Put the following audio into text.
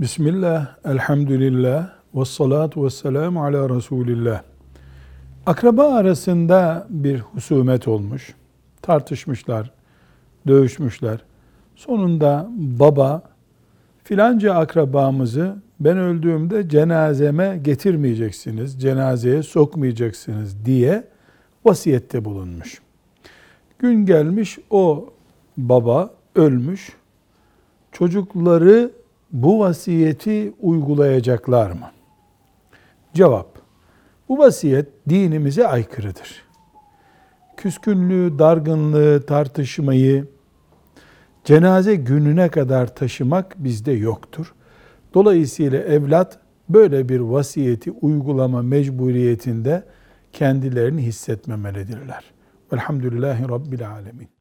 Bismillah, elhamdülillah, ve salatu ve selamu ala Resulillah. Akraba arasında bir husumet olmuş. Tartışmışlar, dövüşmüşler. Sonunda baba filanca akrabamızı ben öldüğümde cenazeme getirmeyeceksiniz, cenazeye sokmayacaksınız diye vasiyette bulunmuş. Gün gelmiş o baba ölmüş. Çocukları bu vasiyeti uygulayacaklar mı? Cevap. Bu vasiyet dinimize aykırıdır. Küskünlüğü, dargınlığı, tartışmayı cenaze gününe kadar taşımak bizde yoktur. Dolayısıyla evlat böyle bir vasiyeti uygulama mecburiyetinde kendilerini hissetmemelidirler. Velhamdülillahi Rabbil Alemin.